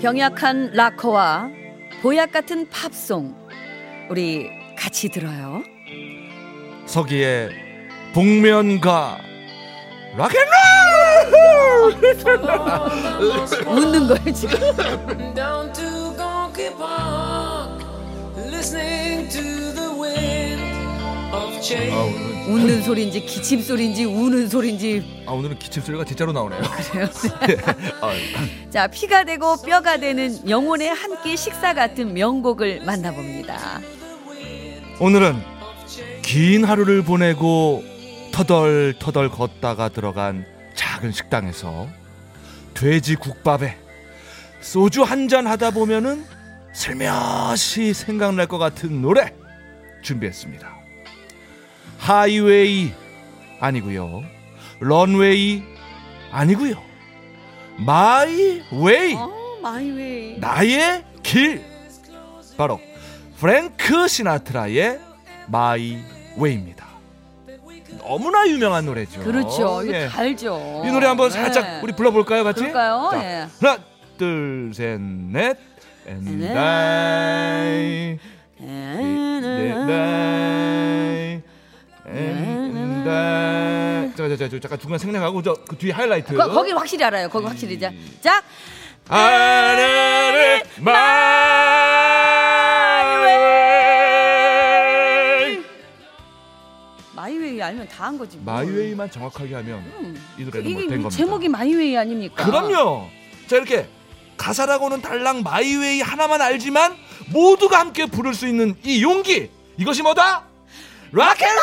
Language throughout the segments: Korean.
병약한 락커와 보약 같은 팝송 우리 같이 들어요. 서기의 복면가 락앤롤 웃는 거예요 지금. down to Gonky Park, listening to the wind of change. 아, 오늘, 웃는 소리인지 기침 소리인지 우는 소리인지. 아, 오늘은 기침 소리가 진짜로 나오네요. 아, 자 피가 되고 뼈가 되는 영혼의 한 끼 식사 같은 명곡을 만나봅니다. 오늘은 긴 하루를 보내고 터덜터덜 걷다가 들어간 작은 식당에서 돼지 국밥에 소주 한 잔 하다 보면은 슬며시 생각날 것 같은 노래 준비했습니다. 하이웨이 아니고요. 런웨이 아니고요. my way 어 my way. 나의 길 바로 프랭크 시나트라의 My Way입니다. 너무나 유명한 노래죠. 그렇죠. 이거 예. 다 알죠. 이 노래 한번 네. 살짝 우리 불러볼까요, 같이? 그럴까요? 자, 예. 하나, 둘, 셋, 넷. And 네. I, 네, 네, and I. 자, 자, 자, 자, 잠깐 중간 생략하고 저 그 뒤에 하이라이트. 거, 거기 확실히 알아요. 거기 확실히 자. 자. 하늘을 my way my way 알면 다 한 거지. 뭐. my way만 정확하게 하면 이 노래는 뭐된 겁니다. 제목이 My Way 아닙니까? 그럼요. 자 이렇게 가사라고는 달랑 my way 하나만 알지만 모두가 함께 부를 수 있는 이 용기 이것이 뭐다? rock and roll!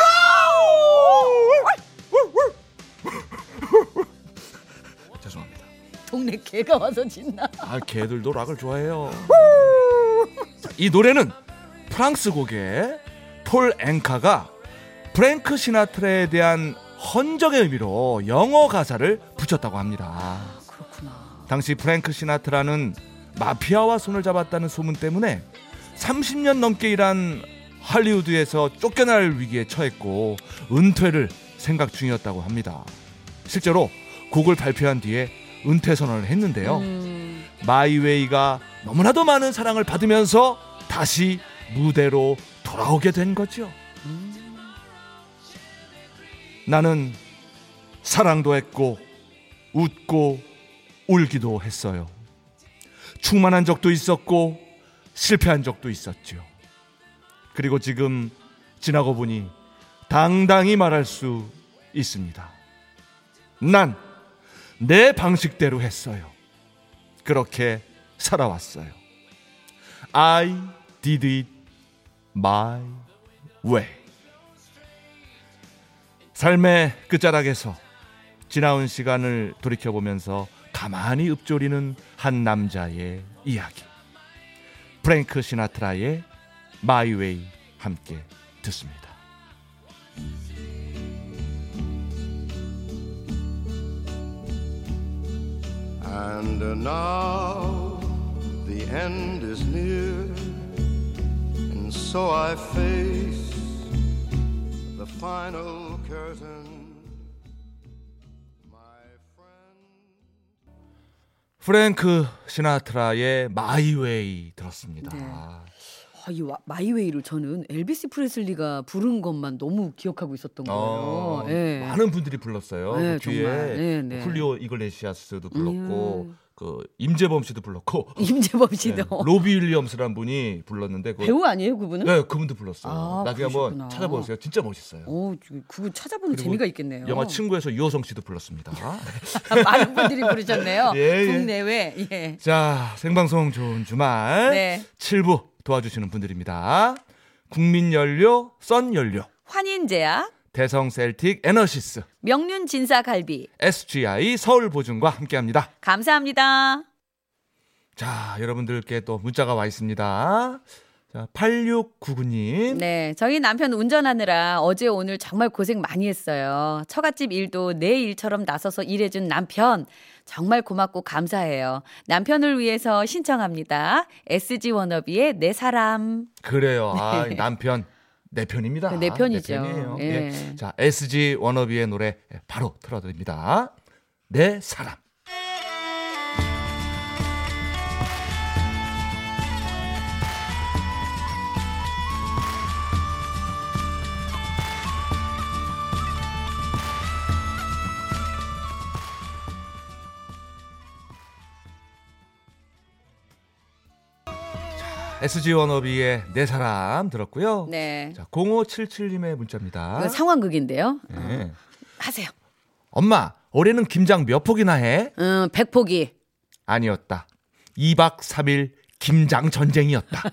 동네 개가 와서 짖나. 아 개들도 락을 좋아해요. 자, 이 노래는 프랑스 곡의 폴 앵카가 프랭크 시나트라에 대한 헌정의 의미로 영어 가사를 붙였다고 합니다. 그렇구나. 당시 프랭크 시나트라는 마피아와 손을 잡았다는 소문 때문에 30년 넘게 일한 할리우드에서 쫓겨날 위기에 처했고 은퇴를 생각 중이었다고 합니다. 실제로 곡을 발표한 뒤에 은퇴 선언을 했는데요. 음, 마이웨이가 너무나도 많은 사랑을 받으면서 다시 무대로 돌아오게 된 거죠. 나는 사랑도 했고 웃고 울기도 했어요. 충만한 적도 있었고 실패한 적도 있었죠. 그리고 지금 지나고 보니 당당히 말할 수 있습니다. 난 내 방식대로 했어요. 그렇게 살아왔어요. I did it my way. 삶의 끝자락에서 지나온 시간을 돌이켜보면서 가만히 읊조리는 한 남자의 이야기. 프랭크 시나트라의 Way 함께 듣습니다. And now the end is near, and so I face the final curtain. My friend. 프랭크 시나트라의 My Way 들었습니다. 네. 아, 이 와- My Way를 저는 엘비스 프레슬리가 부른 것만 너무 기억하고 있었던 거예요. 어, 예. 많은 분들이 불렀어요. 네, 그 뒤에. 네, 네. 훌리오 이글레시아스도 불렀고 음. 그 임재범 씨도 불렀고 임재범 네, 씨도 로비 윌리엄스란 분이 불렀는데 그, 배우 아니에요 그분은? 네 그분도 불렀어요. 아, 나중에. 한번 찾아보세요. 진짜 멋있어요. 오, 그거 찾아보는 재미가 있겠네요. 영화 친구에서 유호성 씨도 불렀습니다. 많은 분들이 부르셨네요. 예, 예. 국내외. 예. 자 생방송 좋은 주말 네. 7부 도와주시는 분들입니다. 국민연료, 썬연료, 환인제약, 대성 셀틱 에너시스, 명륜 진사갈비. SGI 서울보증과 함께합니다. 감사합니다. 자, 여러분들께 또 문자가 와 있습니다. 자, 8699님. 네, 저희 남편 운전하느라 어제 오늘 정말 고생 많이 했어요. 처갓집 일도 내 일처럼 나서서 일해준 남편. 정말 고맙고 감사해요. 남편을 위해서 신청합니다. SG 워너비의 내 사람. 그래요. 아, 남편. 내 편입니다. 네, 내 편이죠. 내 편이에요. 예. 예. 자, SG 워너비의 노래 바로 틀어드립니다. 내 사람. SG 워너비의 내 사람 들었고요. 네. 자, 0577님의 문자입니다. 상황극인데요. 네. 하세요. 엄마, 올해는 김장 몇 폭이나 해? 음, 백포기. 아니었다. 2박 3일 김장 전쟁이었다.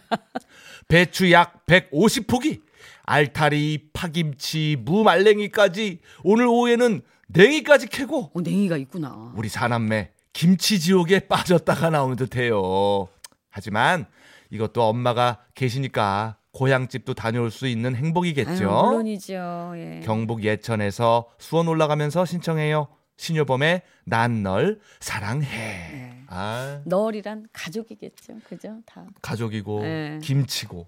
배추 약 150포기, 알타리, 파김치, 무말랭이까지 오늘 오후에는 냉이까지 캐고 어, 냉이가 있구나. 우리 사남매 김치 지옥에 빠졌다가 나오는 듯해요. 하지만 이것도 엄마가 계시니까 고향집도 다녀올 수 있는 행복이겠죠. 아유, 물론이죠. 예. 경북 예천에서 수원 올라가면서 신청해요. 신효범의 난 널 사랑해. 네. 아 널이란 가족이겠죠. 그죠? 다. 가족이고 네. 김치고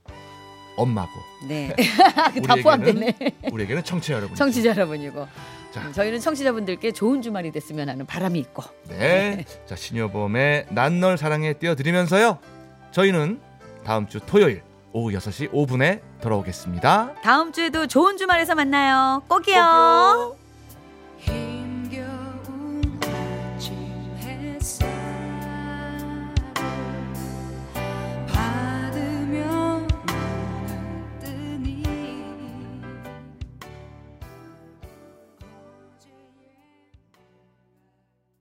엄마고 네. 다 포함되네. 우리에게는 청취자 여러분. 청취자 여러분이고. 자. 음, 저희는 청취자분들께 좋은 주말이 됐으면 하는 바람이 있고. 네. 자 신효범의 난 널 사랑해 띄워 드리면서요. 저희는 다음 주 토요일 오후 6시 5분에 돌아오겠습니다. 다음 주에도 좋은 주말에서 만나요. 꼭이요. 꼭이요.